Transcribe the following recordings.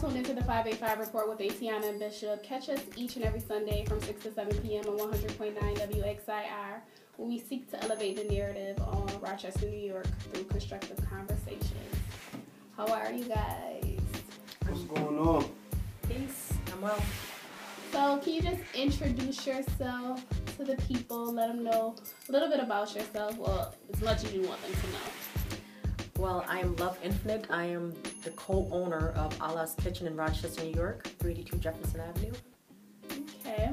tuned into the 585 report with Atiana and Bishop. Catch us each and every Sunday from 6 to 7 p.m. on 100.9 WXIR, where we seek to elevate the narrative on Rochester, New York through constructive conversations. How are you guys? What's going on? Peace. I'm well. So, can you just introduce yourself to the people? Let them know a little bit about yourself. Well, as much as you want them to know. Well, I am Love Infinite. I am the co-owner of Allah's Kitchen in Rochester, New York, 382 Jefferson Avenue. Okay.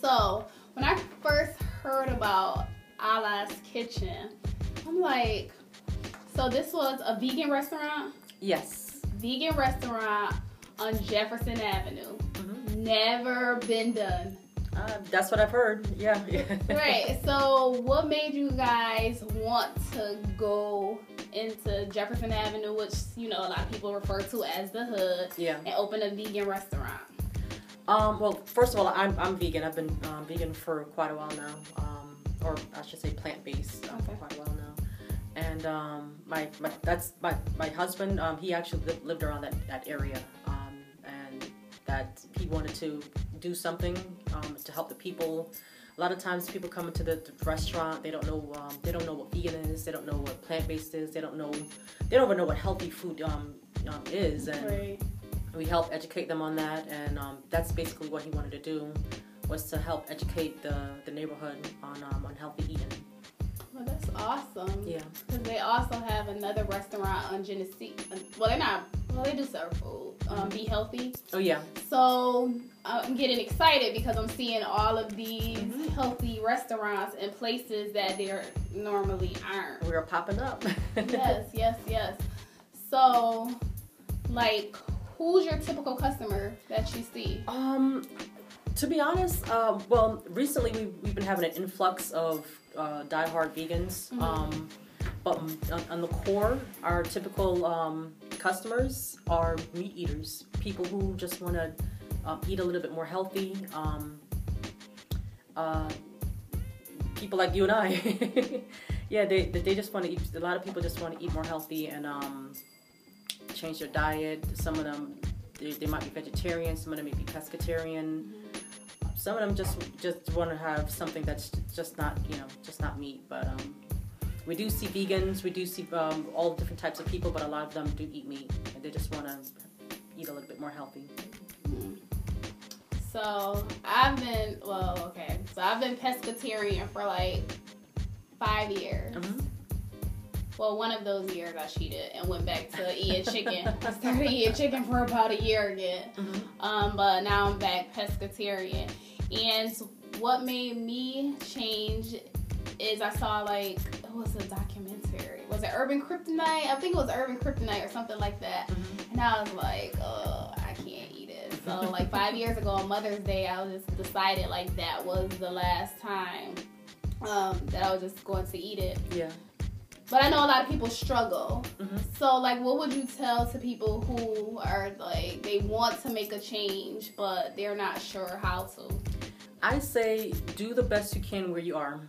So, when I first heard about Allah's Kitchen, I'm like, so this was a vegan restaurant? Yes. Vegan restaurant on Jefferson Avenue. Mm-hmm. Never been done. Uh, that's what I've heard. Yeah. right. So, what made you guys want to go into Jefferson Avenue, which you know a lot of people refer to as the hood, yeah, and open a vegan restaurant? Um, well, first of all, I'm, I'm vegan. I've been um, vegan for quite a while now, um, or I should say plant based uh, okay. for quite a while now. And um, my, my that's my my husband. Um, he actually lived, lived around that that area, um, and that he wanted to do something um, to help the people a lot of times people come into the, the restaurant they don't know um, they don't know what vegan is they don't know what plant-based is they don't know they don't even know what healthy food um, um, is and right. we help educate them on that and um, that's basically what he wanted to do was to help educate the, the neighborhood on, um, on healthy eating well, that's awesome. Yeah. Because they also have another restaurant on Genesee. Well, they're not. Well, they do serve food. Um, Be healthy. Oh yeah. So I'm getting excited because I'm seeing all of these mm-hmm. healthy restaurants and places that there normally aren't. We're popping up. yes, yes, yes. So, like, who's your typical customer that you see? Um, to be honest, uh, well, recently we've, we've been having an influx of uh, diehard vegans. Mm-hmm. Um, but on, on, the core, our typical um, customers are meat eaters, people who just want to um, eat a little bit more healthy. Um, uh, people like you and I, yeah, they, they just want to eat. A lot of people just want to eat more healthy and um, change their diet. Some of them, they, they might be vegetarian. Some of them may be pescatarian. Some of them just just want to have something that's just not you know just not meat. But um, we do see vegans. We do see um, all different types of people, but a lot of them do eat meat and they just want to eat a little bit more healthy. So I've been well, okay. So I've been pescatarian for like five years. Mm-hmm. Well, one of those years I cheated and went back to eating chicken. I started eating chicken for about a year again, mm-hmm. um, but now I'm back pescatarian. And what made me change is I saw like it was a documentary. Was it Urban Kryptonite? I think it was Urban Kryptonite or something like that. Mm-hmm. And I was like, oh, I can't eat it. So like five years ago on Mother's Day, I was just decided like that was the last time um, that I was just going to eat it. Yeah. But I know a lot of people struggle. Mm-hmm. So, like, what would you tell to people who are like they want to make a change, but they're not sure how to? I say do the best you can where you are.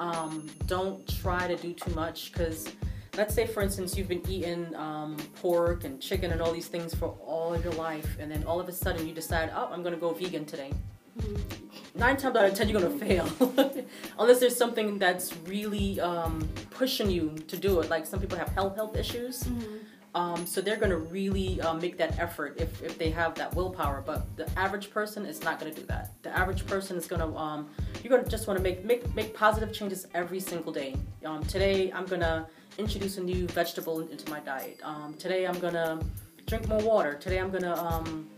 Um, don't try to do too much because let's say for instance you've been eating um, pork and chicken and all these things for all of your life and then all of a sudden you decide oh i'm going to go vegan today mm-hmm. nine times out of ten you're going to fail unless there's something that's really um, pushing you to do it like some people have health health issues mm-hmm. Um, so they're going to really uh, make that effort if, if they have that willpower. But the average person is not going to do that. The average person is going to um, you're going to just want to make make make positive changes every single day. Um, today I'm going to introduce a new vegetable into my diet. Um, today I'm going to drink more water. Today I'm going to um,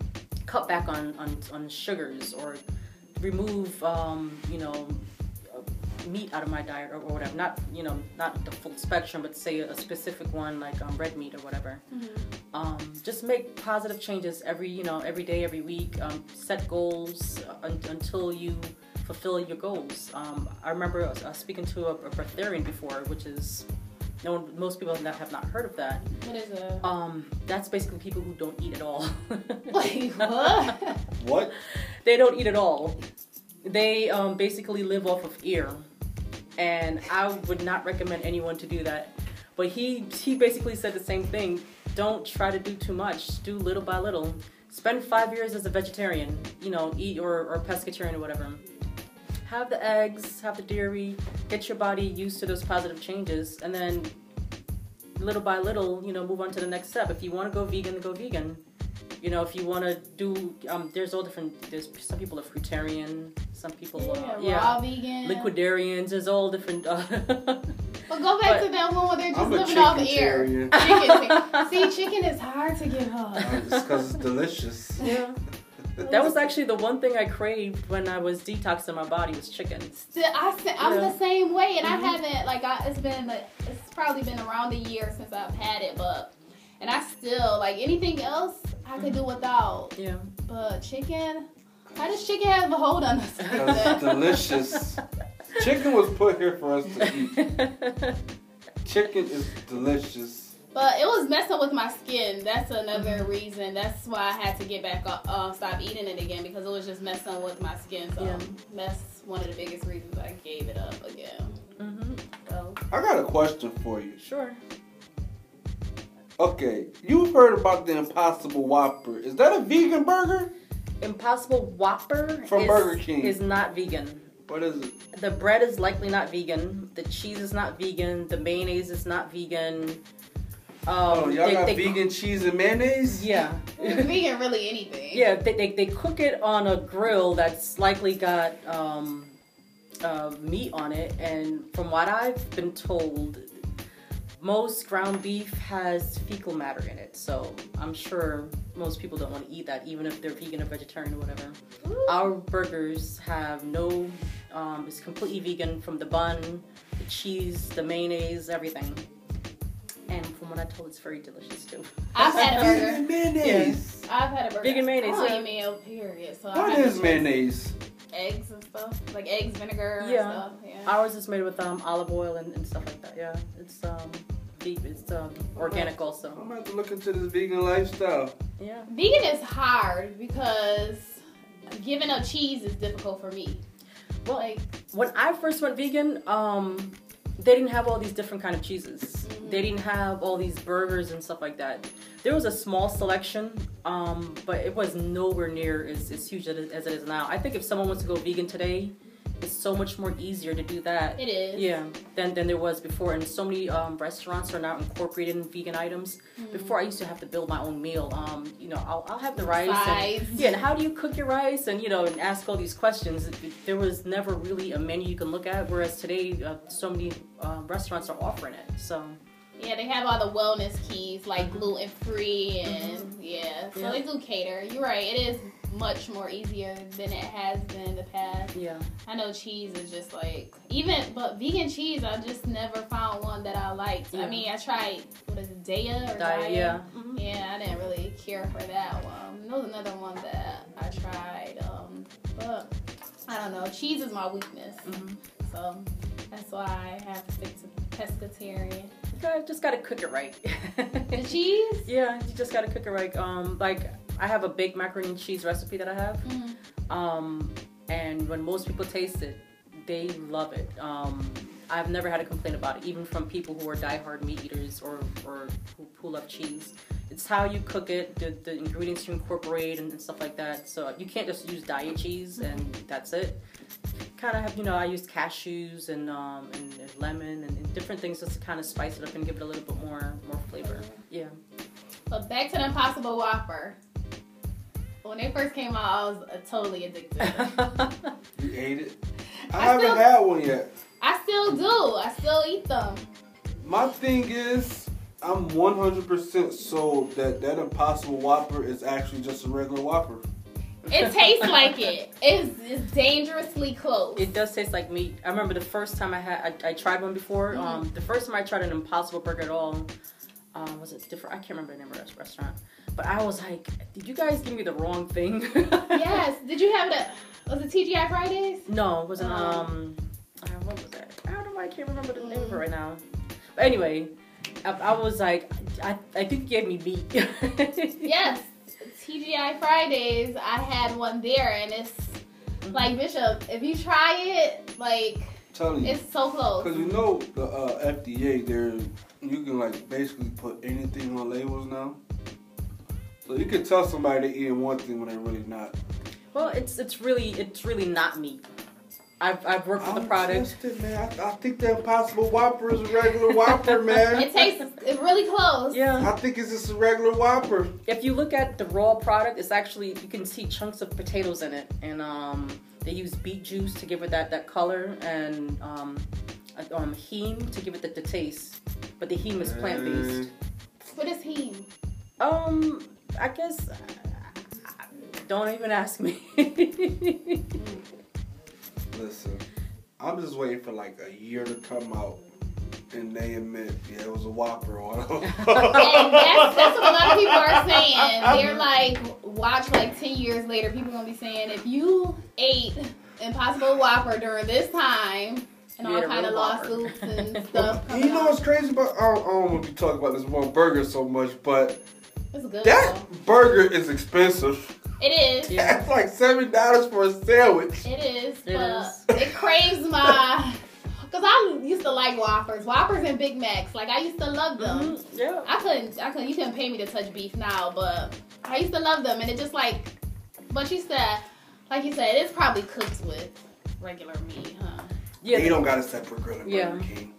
cut back on, on on sugars or remove um, you know meat out of my diet or, or, whatever. Not you know not the full spectrum, but say a specific one like um, red meat or whatever. Mm-hmm. Um, just make positive changes every you know every day, every week. Um, set goals un- until you fulfill your goals. Um, I remember uh, speaking to a, a breatharian before, which is no one, most people have not, have not heard of that. What is it? Um, that's basically people who don't eat at all. Wait, what? what? They don't eat at all. They um, basically live off of ear and I would not recommend anyone to do that. But he he basically said the same thing. don't try to do too much. Do little by little. Spend five years as a vegetarian. You know, eat or, or pescatarian or whatever. Have the eggs, have the dairy, get your body used to those positive changes, and then little by little, you know, move on to the next step. If you want to go vegan, go vegan. You know, if you want to do, um, there's all different. There's some people are fruitarian, some people Yeah, are raw yeah, vegan. liquidarians. There's all different. Uh, But go back But- to that one where they're just I'm living off air. chicken Chicken. See, chicken is hard to give up. It's because it's delicious. yeah. That was actually the one thing I craved when I was detoxing my body was chicken. Still, I, I'm Yeah. the same way, and Mhm. I haven't like I, it's been like, it's probably been around a year since I've had it, but and I still like anything else I could do without, Yeah. but chicken. How does chicken have a hold on us? like Because delicious. Chicken was put here for us to eat. Chicken is delicious. But it was messing with my skin. That's another Mm-hmm. reason. That's why I had to get back up, uh, stop eating it again because it was just messing with my skin. So Yeah. that's one of the biggest reasons I gave it up again. hmm So I got a question for you. Sure. Okay, you've heard about the Impossible Whopper. Is that a vegan burger? Impossible Whopper From is, Burger King. is not vegan. What is it? The bread is likely not vegan. The cheese is not vegan. The mayonnaise is not vegan. Um, Oh, y'all they- got they- vegan cheese and mayonnaise? Yeah. vegan, really anything. Yeah, they, they, they cook it on a grill that's likely got um, uh, meat on it, and from what I've been told, most ground beef has fecal matter in it. So I'm sure most people don't want to eat that, even if they're vegan or vegetarian or whatever. Ooh. Our burgers have no, um, it's completely vegan from the bun, the cheese, the mayonnaise, everything. And from what I told, it's very delicious too. I've had a burger. Vegan mayonnaise. I've had a burger. Vegan mayonnaise, I yeah. eat mayo, period. So I What had to is just mayonnaise? Eggs and stuff, like eggs, vinegar, and Yeah. stuff. Yeah. Ours is made with um, olive oil and, and stuff like that. Yeah, it's um, beef. It's um, organic also. I'm also. gonna have to look into this vegan lifestyle. Yeah. Vegan is hard because giving up cheese is difficult for me. Well, Like, when I first went vegan, um, they didn't have all these different kind of cheeses. Mhm. They didn't have all these burgers and stuff like that. There was a small selection, um, but it was nowhere near as, as huge as it is now. I think if someone wants to go vegan today, it's so much more easier to do that. it is. Yeah, than, than there was before, and so many um, restaurants are now incorporating vegan items. Mhm. Before I used to have to build my own meal. Um, you know, I'll, I'll have the rice. And, yeah, and how do you cook your rice? And you know, and ask all these questions. There was never really a menu you can look at, whereas today, uh, so many uh, restaurants are offering it. So Yeah, they have all the wellness keys like Mhm. gluten free and yeah, so Yeah. they do cater. You're right. It is much more easier than it has been in the past. yeah, I know cheese is just like even, but vegan cheese I just never found one that I liked. Yeah. I mean, I tried what is it, Daiya or diet. Daiya? Yeah, Mhm. Yeah, I didn't really care for that one. There was another one that I tried, um, but I don't know. Cheese is my weakness, Mhm. so that's why I have to stick to pescatarian. You gotta- just gotta cook it right. The cheese? yeah, you just gotta cook it right. Um, like I have a baked macaroni and cheese recipe that I have. Mm. Um, and when most people taste it, they love it. Um, I've never had a complaint about it, even from people who are diehard meat eaters or, or who, who love cheese. It's how you cook it, the, the ingredients you incorporate, and, and stuff like that. So you can't just use diet cheese and that's it. Kind of have, you know, I used cashews and um, and, and lemon and, and different things just to kind of spice it up and give it a little bit more more flavor. Yeah. But back to the Impossible Whopper. When they first came out, I was uh, totally addicted. You ate it? I, I haven't still- had one yet. I still do. I still eat them. My thing is, I'm 100% sold that that Impossible Whopper is actually just a regular Whopper. It tastes like it. It's, it's dangerously close. It does taste like meat. I remember the first time I had, I, I tried one before. Mhm. Um, the first time I tried an Impossible Burger at all, um, was it different? I can't remember the name of this restaurant. But I was like, did you guys give me the wrong thing? yes. Did you have it at, was it TGI Fridays? No, it wasn't. Um, uh, what was that? I don't know. why I can't remember the name of it right now. But anyway, I, I was like, I, I think you gave me meat. Yes. TGI Fridays, I had one there and it's like Bishop, if you try it, like telling you. it's so close. Because you know the uh, FDA, they're you can like basically put anything on labels now. So you can tell somebody they're eating one thing when they're really not. Well, it's it's really it's really not meat. I've, I've worked with the I'm product. tested, man. I, I think the Impossible Whopper is a regular Whopper, man. It tastes it really close. Yeah. I think it's just a regular Whopper. If you look at the raw product, it's actually you can see chunks of potatoes in it, and um, they use beet juice to give it that that color, and um, uh, um, heme to give it the, the taste. But the heme is plant based. What is heme? Um, I guess. uh, Don't even ask me. Listen, I'm just waiting for like a year to come out and they admit, yeah, it was a Whopper on them. And that's, that's what a lot of people are saying. They're like, watch like 10 years later, people gonna be saying, if you ate Impossible Whopper during this time, and all ate a kind of lawsuits and stuff. You know what's crazy about? I don't, I don't want to be talking about this one burger so much, but It's good. that though. burger is expensive. It is. Yeah. That's like seven dollars for a sandwich. It is. It but it craves my. Because I used to like Whoppers. Whoppers and Big Macs. Like, I used to love them. Mhm, Yeah. I couldn't, I couldn't, you couldn't pay me to touch beef now, but I used to love them, and it just like, but you said, like you said, it's probably cooked with regular meat, huh? Yeah. you don't got a separate grill at Yeah. King.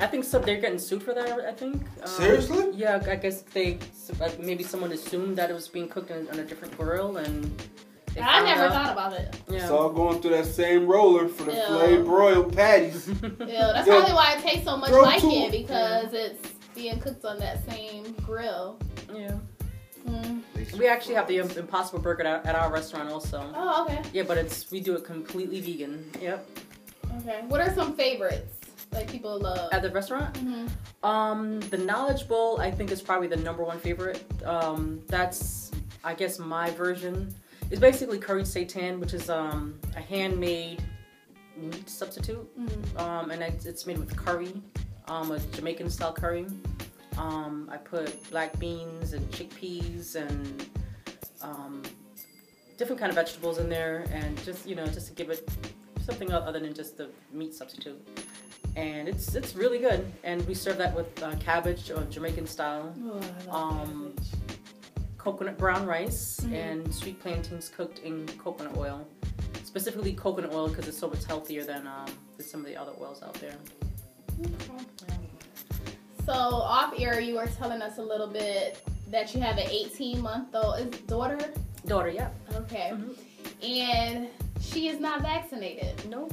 I think so. They're getting sued for that. I think. Um, Seriously? Yeah. I guess they like, maybe someone assumed that it was being cooked on, on a different grill, and they I never out. thought about it. Yeah. It's all going through that same roller for the flay broiled patties. Yeah, that's Yo, probably why it tastes so much like two- it because it's being cooked on that same grill. yeah. Mm. We actually have the Impossible Burger at, at our restaurant also. Oh, okay, Yeah, but it's we do it completely vegan. Yep. okay. What are some favorites like people love? At the restaurant, hmm um, the Knowledge Bowl I think is probably the number one favorite. Um, that's I guess my version. It's basically curried seitan, which is um, a handmade meat substitute. hmm um, and it's, it's made with curry, um, a Jamaican style curry. Um, I put black beans and chickpeas and um, different kind of vegetables in there, and just you know just to give it something other than just the meat substitute. And it's it's really good, and we serve that with uh, cabbage or Jamaican style, Oh, Um, coconut brown rice, Mhm. and sweet plantains cooked in coconut oil. Specifically coconut oil because it's so much healthier than, um, than some of the other oils out there. Okay. So off air, you were telling us a little bit that you have an 18 month old daughter. Daughter, yeah. Okay, Mhm. and she is not vaccinated. No,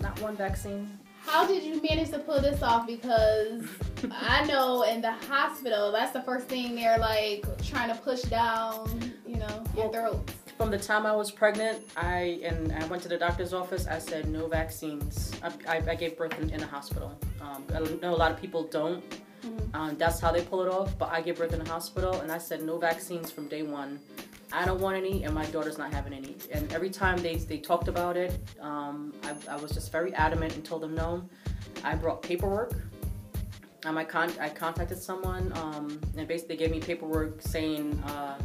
not one vaccine. How did you manage to pull this off? Because I know in the hospital, that's the first thing they're like trying to push down, you know, your throat. From the time I was pregnant, I and I went to the doctor's office. I said no vaccines. I, I, I gave birth in, in a hospital. Um, I know a lot of people don't. Mhm. Um, that's how they pull it off. But I gave birth in a hospital, and I said no vaccines from day one. I don't want any, and my daughter's not having any. And every time they, they talked about it, um, I, I was just very adamant and told them no. I brought paperwork. Um, I, con- I contacted someone, um, and basically gave me paperwork saying uh,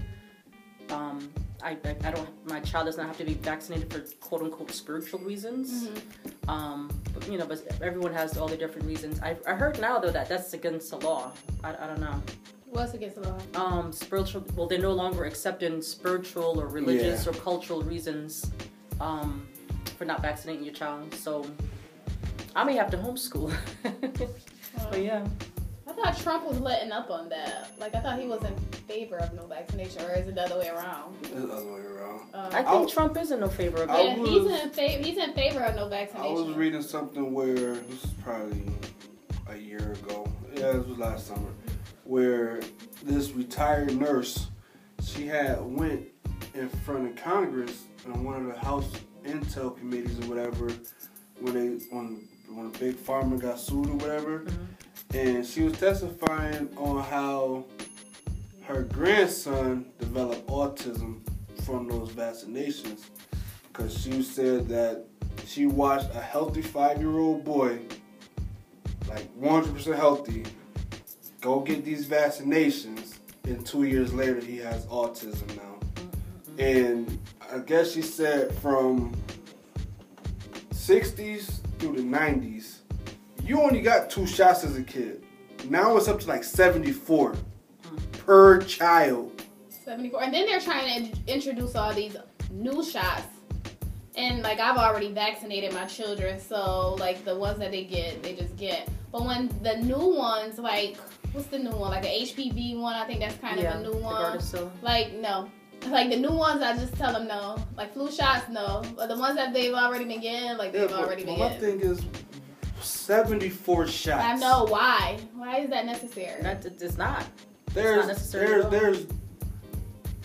um, I, I, I don't my child does not have to be vaccinated for quote unquote spiritual reasons. Mhm. Um, but, you know, but everyone has all the different reasons. I, I heard now though that that's against the law. I, I don't know. What's against the law? Um, spiritual. Well, they're no longer accepting spiritual or religious Yeah. or cultural reasons um, for not vaccinating your child. So I may have to homeschool. but yeah. I thought Trump was letting up on that. Like I thought he was in favor of no vaccination, or is it the other way around? It's the other way around. Um, I think I'll- Trump is in no favor of it. yeah, was- he's in favor. He's in favor of no vaccination. I was reading something where this is probably a year ago. Yeah, this was last summer, where this retired nurse, she had went in front of Congress on one of the House Intel committees or whatever, when they when when Big pharma got sued or whatever, Mhm. and she was testifying on how her grandson developed autism from those vaccinations because she said that she watched a healthy five-year-old boy like 100% healthy go get these vaccinations and two years later he has autism now and i guess she said from 60s through the 90s you only got two shots as a kid Now it's up to like 74 per child. 74. And then they're trying to introduce all these new shots. And like I've already vaccinated my children, so like the ones that they get, they just get. But when the new ones, like what's the new one? Like a HPV one, I think that's kind yeah, of a new one. Gardasil. Like no, like the new ones, I just tell them no. Like flu shots, no. But the ones that they've already been getting, like Yeah, they've but already been my getting. thing is 74 shots. I know why. Why is that necessary? That it's not. There's necessary at there's all. there's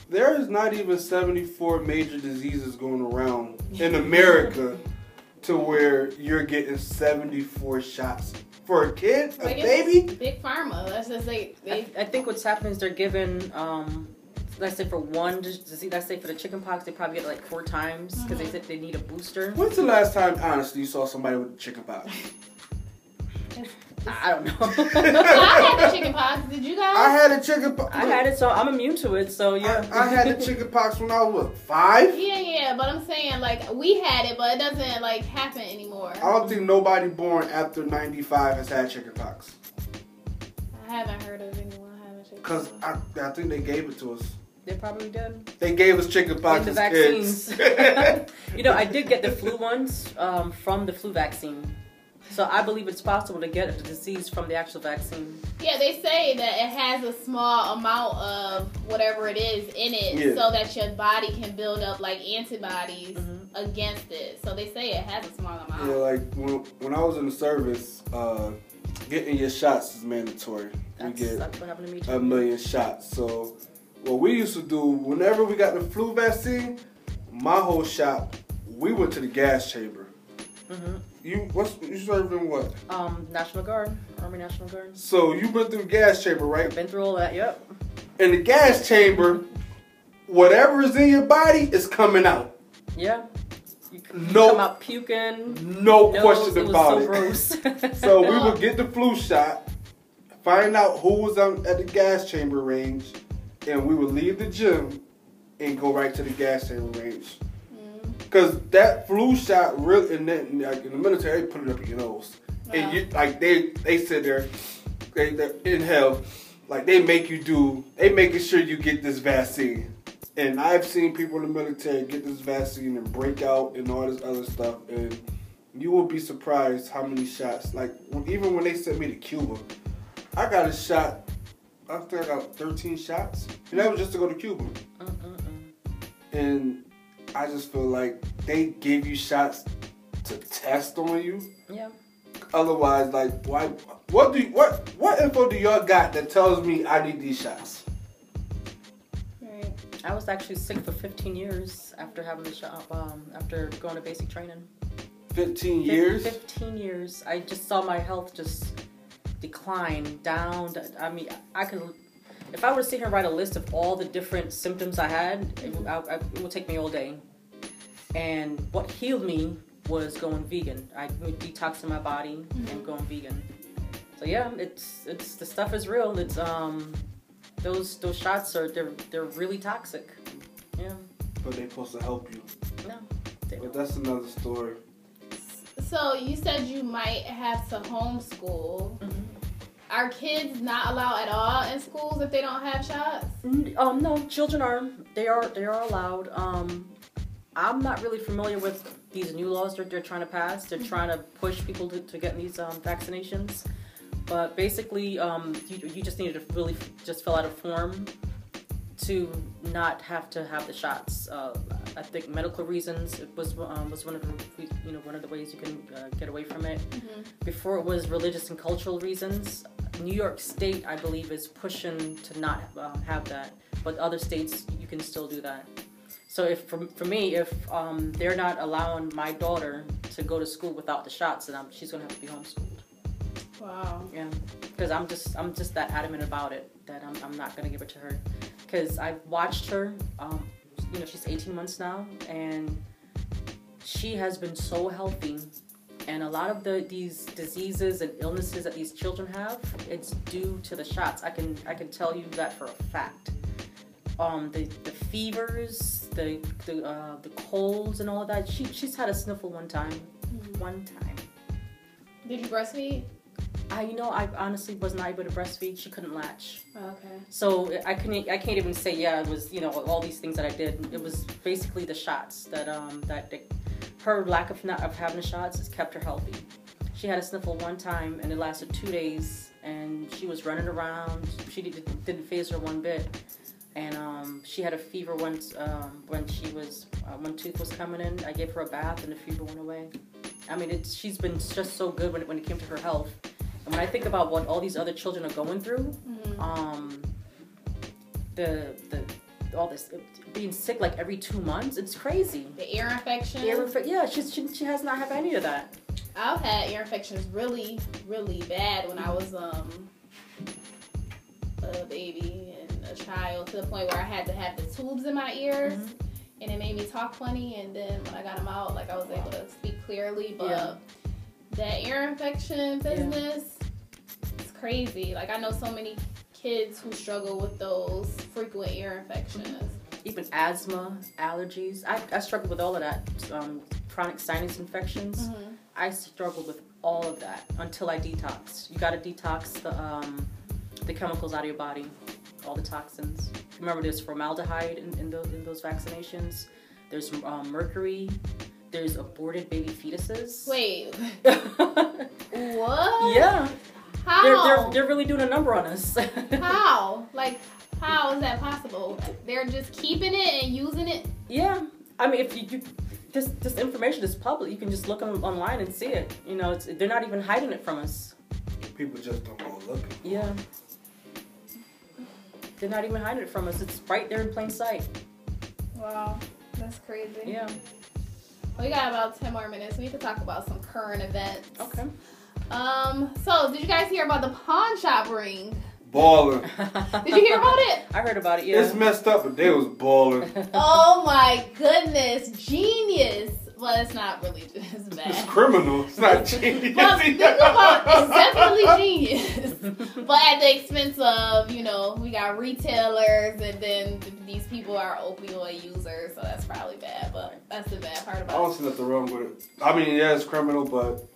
there is not even 74 major diseases going around in America to where you're getting 74 shots for a kid, a Like, it's baby. Big pharma. Let's just say I, they. I think what's happening is they're giving, um, let's say for one disease, let's say for the chicken pox, they probably get it like four times because they Mhm. said they need a booster. When's the last time, honestly, you saw somebody with chickenpox? I don't know. I had the chicken pox. Did you guys? I had a chickenpox. I had it, so I'm immune to it. So yeah, I, I had the chickenpox when I was what, five. Yeah, yeah, but I'm saying like we had it, but it doesn't like happen anymore. I don't think nobody born after 95 has had chickenpox. I haven't heard of anyone having chicken Cause. I, I think they gave it to us. they probably did. They gave us chickenpox In the vaccines. you know, I did get the flu ones um, from the flu vaccine. So I believe it's possible to get the disease from the actual vaccine. Yeah, they say that it has a small amount of whatever it is in it, Yeah. so that your body can build up like antibodies Mhm. against it. So they say it has a small amount. Yeah, like when, when I was in the service, uh, getting your shots is mandatory. You That's, get that's what happened to me too. a million shots. So what we used to do, whenever we got the flu vaccine, my whole shop, we went to the gas chamber. hmm You what's you serving what? Um, National Guard, Army National Guard. So you been through the gas chamber, right? Been through all that. Yep. In the gas chamber, whatever is in your body is coming out. Yeah. You, No- come out puking. No nose, question it about so it. So we would get the flu shot, find out who was on, at the gas chamber range, and we would leave the gym and go right to the gas chamber range. Mm. Cause that flu shot really, and then like in the military, they put it up in your nose, Wow. and you like they they sit there, they, inhale, like they make you do, they making sure you get this vaccine. And I've seen people in the military get this vaccine and break out and all this other stuff, and you will be surprised how many shots. Like even when they sent me to Cuba, I got a shot. I think I got 13 shots, and that was just to go to Cuba. Mm-mm-mm. And I just feel like they give you shots to test on you. Yeah. Otherwise, like why? What do you, what what info do y'all got that tells me I need these shots? Right. I was actually sick for 15 years after having the shot. Um, after going to basic training. 15 years. 15 years. I just saw my health just decline down. I mean, I could. If I were to sit here and write a list of all the different symptoms I had, it, would- I, I, it would take me all day. And what healed me was going vegan. I would detoxing my body and Mhm. going vegan. So yeah, it's it's the stuff is real. It's um those those shots are they're they're really toxic. Yeah. But they're supposed to help you. No. They But don't. that's another story. So you said you might have to homeschool. Mhm. Are kids not allowed at all in schools if they don't have shots? Um, no, children are. They are. They are allowed. Um, I'm not really familiar with these new laws that they're trying to pass. They're trying to push people to, to get these um, vaccinations. But basically, um, you, you just need to really just fill out a form to not have to have the shots. Uh, I think medical reasons it was um, was one of the you know one of the ways you can uh, get away from it. Mm-hmm. Before it was religious and cultural reasons. New York State, I believe, is pushing to not um, have that, but other states you can still do that. So if for, for me, if um, they're not allowing my daughter to go to school without the shots, then I'm, she's gonna have to be homeschooled. Wow. Yeah, because I'm just I'm just that adamant about it that I'm, I'm not gonna give it to her because I've watched her. Um, you know, she's 18 months now, and she has been so healthy. And a lot of the these diseases and illnesses that these children have, it's due to the shots. I can I can tell you that for a fact. Um, the, the fevers, the the uh, the colds and all of that. She she's had a sniffle one time. Mhm. One time. Did you breastfeed? I, you know, I honestly was not able to breastfeed. She couldn't latch. Okay. So I couldn't. I can't even say yeah. It was you know all these things that I did. It was basically the shots that um that the, her lack of not of having the shots has kept her healthy. She had a sniffle one time and it lasted two days, and she was running around. She didn't, didn't phase her one bit, and um, she had a fever once um, when she was uh, one tooth was coming in. I gave her a bath and the fever went away. I mean, it's she's been just so good when it, when it came to her health. And when I think about what all these other children are going through, mm-hmm. um, the the all this being sick like every two months, it's crazy. The ear infection. Ear inf- yeah, she, she she has not had any of that. I've had ear infections really really bad when I was um a baby and a child to the point where I had to have the tubes in my ears. Mm-hmm. And it made me talk funny, and then when I got them out, like I was able to speak clearly. But yeah. that ear infection business, it's crazy. Like I know so many kids who struggle with those frequent ear infections. Even asthma, allergies. I, I struggle with all of that. Um, chronic sinus infections. Mm-hmm. I struggled with all of that until I detoxed. You got to detox the um, the chemicals out of your body, all the toxins. Remember, there's formaldehyde in, in, those, in those vaccinations. There's um, mercury. There's aborted baby fetuses. Wait. what? Yeah. How? They're, they're, they're really doing a number on us. how? Like, how is that possible? They're just keeping it and using it? Yeah. I mean, if you, you this this information is public, you can just look them online and see it. You know, it's they're not even hiding it from us. People just don't go looking. Yeah. They're not even hiding it from us. It's right there in plain sight. Wow, that's crazy. Yeah. We got about 10 more minutes. We need to talk about some current events. Okay. Um, so did you guys hear about the pawn shop ring? Balling. did you hear about it? I heard about it, yeah. It's messed up, but they was balling. oh my goodness. Genius. Well, it's not really just bad. It's criminal. It's not genius. but think about it's definitely genius. but at the expense of, you know, we got retailers and then these people are opioid users, so that's probably bad. But that's the bad part about it. I don't see nothing wrong with it. I mean, yeah, it's criminal, but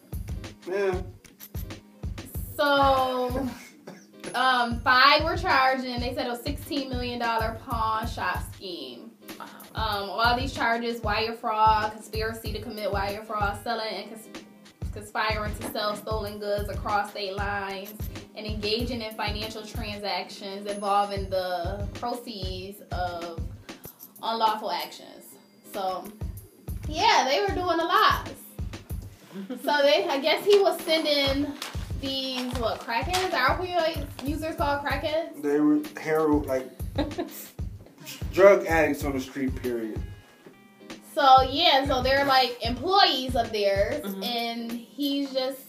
yeah. So, um, five were charged, and they said it was sixteen million dollar pawn shop scheme. Um, all these charges: wire fraud, conspiracy to commit wire fraud, selling and cons- conspiring to sell stolen goods across state lines, and engaging in financial transactions involving the proceeds of unlawful actions. So, yeah, they were doing a lot. so they, I guess he was sending these what crackheads? Are opioid users called crackheads? They were heroin like drug addicts on the street. Period. So yeah, so they're like employees of theirs, mm-hmm. and he's just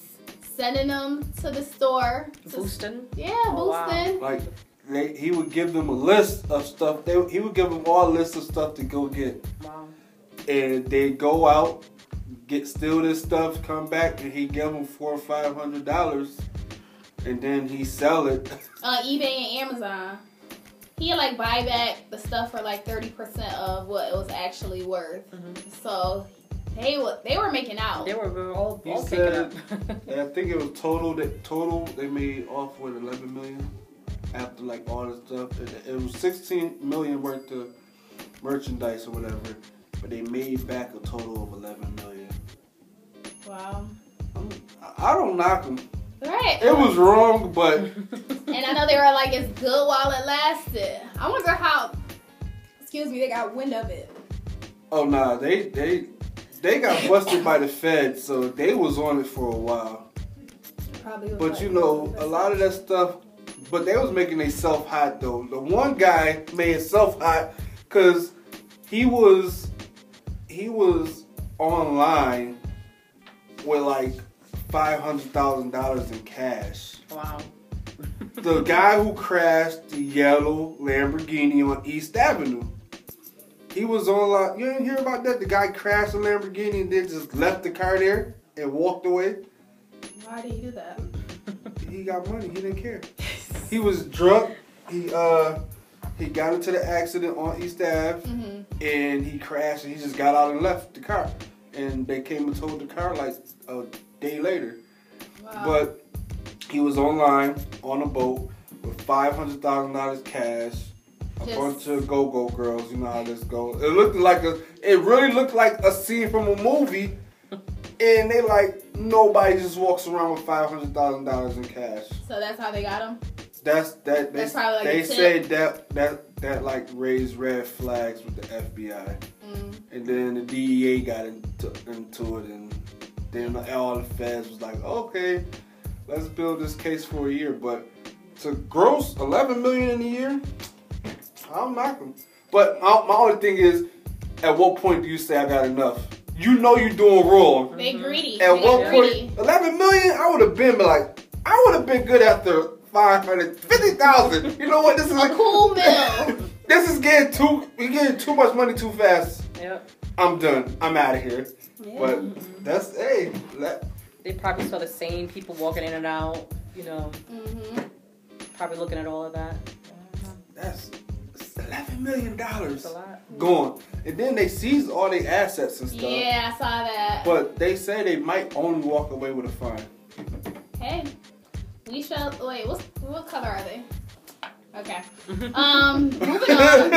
sending them to the store. To, boosting. Yeah, oh, boosting. Wow. Like they, he would give them a list of stuff. They, he would give them all a list of stuff to go get. Wow. And they go out get steal this stuff, come back, and he give him four or five hundred dollars, and then he sell it. Uh, eBay and Amazon. He like buy back the stuff for like thirty percent of what it was actually worth. Mm-hmm. So they were they were making out. They were all, all said, I think it was total that total they made off with eleven million after like all the stuff. It was sixteen million worth of merchandise or whatever, but they made back a total of eleven million. Wow. I don't knock them. Right. It was wrong, but. and I know they were like, it's good while it lasted. I wonder how, excuse me, they got wind of it. Oh, nah, they, they, they got busted by the Fed, so they was on it for a while. Probably but like you know, a lot of that stuff, but they was making themselves hot though. The one guy made himself hot because he was, he was online with like five hundred thousand dollars in cash. Wow. the guy who crashed the yellow Lamborghini on East Avenue. He was on like you didn't hear about that? The guy crashed the Lamborghini and then just left the car there and walked away. Why did he do that? He got money. He didn't care. he was drunk. He uh he got into the accident on East Ave mm-hmm. and he crashed and he just got out and left the car and they came and told the car like a day later. Wow. But he was online on a boat with five hundred thousand dollars cash, a Just- bunch of go-go girls. You know how this goes. It looked like a. It really looked like a scene from a movie. And they like nobody just walks around with five hundred thousand dollars in cash. So that's how they got him. That's that. They, That's probably like they say that that that like raised red flags with the FBI, Mm. and then the DEA got into, into it, and then all the feds was like, okay, let's build this case for a year. But to gross eleven million in a year, I'm not them. But my, my only thing is, at what point do you say I got enough? You know you're doing wrong. They greedy. At they one greedy. point, 11 million, I would have been like, I would have been good after 550,000. You know what? This is A cool meal. This is getting too, we getting too much money too fast. Yep. I'm done. I'm out of here. Yeah. But that's, hey, that, They probably saw the same people walking in and out. You know, hmm probably looking at all of that. that's 11 million dollars It's a lot. gone. And then they seized all their assets and stuff. Yeah, I saw that. But they say they might only walk away with a fine. Hey, we shall. Wait, what what color are they? Okay. Um, moving on.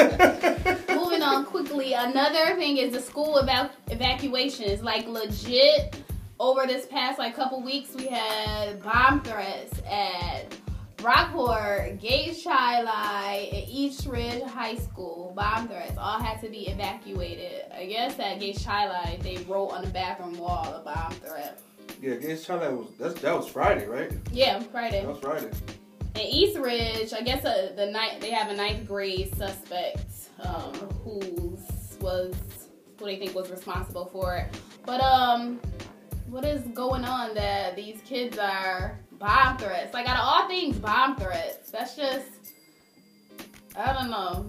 moving on quickly. Another thing is the school evac- evacuations. Like legit, over this past like couple weeks, we had bomb threats at Brockport, Gates Chili and East Ridge High School. Bomb threats all had to be evacuated. I guess at Gates Chili they wrote on the bathroom wall a bomb threat. yeah, against Charlotte was that was Friday, right? Yeah, Friday. That was Friday. In East Ridge, I guess uh, the night they have a ninth grade suspect um, who's was who they think was responsible for it. But um, what is going on that these kids are bomb threats? Like out of all things, bomb threats. That's just I don't know.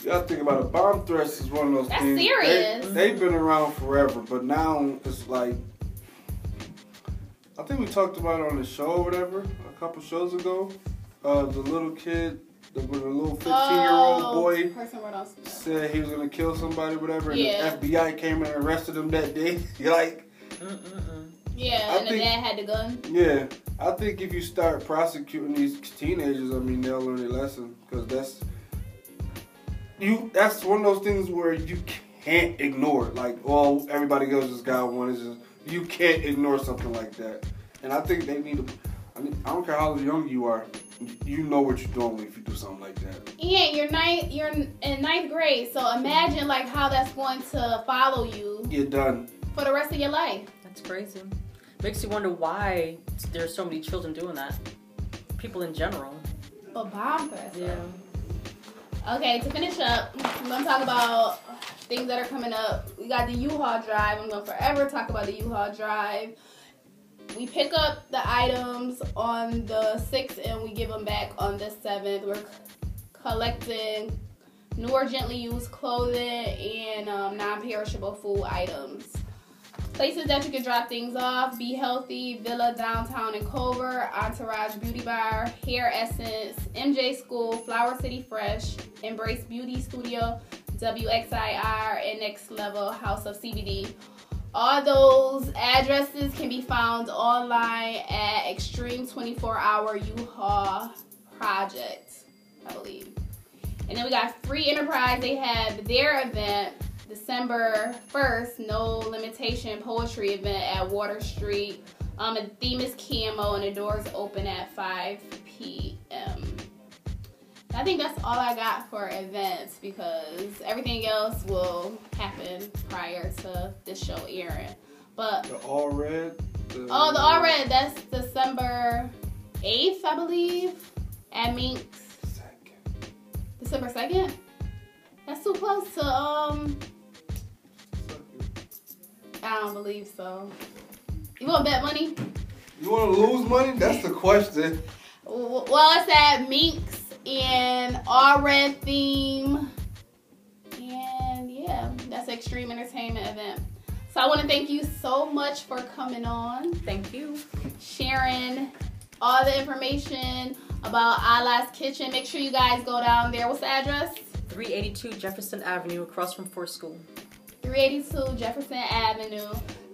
You gotta think about it. Bomb threats is one of those things. That's things. serious. They, they've been around forever, but now it's like. I think we talked about it on the show or whatever a couple shows ago. Uh, the little kid, the, the little 15 year old Oh, boy Person wrote on- said he was gonna kill somebody, whatever, and Yeah. the FBI came and arrested him that day. You're like, Mm-mm-mm. Yeah, I and the think- dad had the gun. yeah. I think if you start prosecuting these teenagers, I mean, they'll learn a lesson because that's you. That's one of those things where you can't ignore it. Like, well, everybody else just got one. It's just you can't ignore something like that. And I think they need to. I, mean, I don't care how young you are. You know what you're doing if you do something like that. Yeah, you're ninth. You're in ninth grade, so imagine like how that's going to follow you You're done. for the rest of your life. That's crazy. Makes you wonder why there's so many children doing that. People in general. But bomb threats. Yeah. Okay, to finish up, we're gonna talk about things that are coming up. We got the U-Haul drive. I'm gonna forever talk about the U-Haul drive. We pick up the items on the sixth and we give them back on the seventh. We're c- collecting new or gently used clothing and um, non-perishable food items. Places that you can drop things off: Be Healthy, Villa Downtown in Culver, Entourage Beauty Bar, Hair Essence, MJ School, Flower City Fresh, Embrace Beauty Studio, WXIR, and Next Level House of CBD. All those addresses can be found online at Extreme 24 Hour U-Haul Project, I believe. And then we got Free Enterprise. They have their event December 1st, no limitation poetry event at Water Street. Um, the theme is camo and the doors open at 5 p.m. I think that's all I got for events because everything else will happen prior to this show airing. But The all red. The, oh, the all red that's December 8th, I believe, at Minks. Second. December 2nd? That's too close to um Second. I don't believe so. You want to bet money? You want to lose money? That's the question. Well, it's at Minks and all red theme. And yeah, that's Extreme Entertainment event. So I want to thank you so much for coming on, Thank you. sharing all the information about Allah's Kitchen. Make sure you guys go down there. What's the address? 382 Jefferson Avenue, across from Ford School. 382 Jefferson Avenue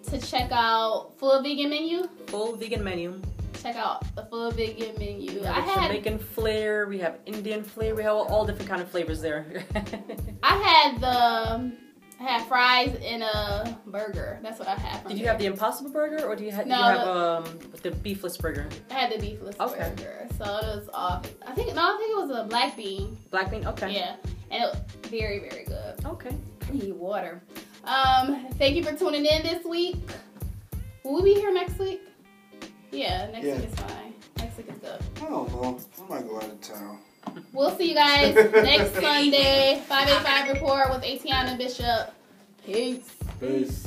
to check out full vegan menu. Full vegan menu. Check out the full vegan menu. We I have had Jamaican flair, we have Indian flair, we have all, different kind of flavors there. I had the I had fries in a burger. That's what I had. Did you there. have the Impossible Burger or do you, ha- No, you have um, the beefless burger? I had the beefless Okay. burger. So it was off. I think no, I think it was a black bean. Black bean? Okay. Yeah, and it was very very good. Okay. I need water. Um, thank you for tuning in this week. Will we be here next week? Yeah, next Yeah. week is fine. Next week is good. I don't know. I might go out of town. We'll see you guys next Sunday. 585 report with Atiana Bishop. Peace. Peace.